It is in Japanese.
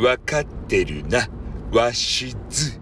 わかってるな。わしず。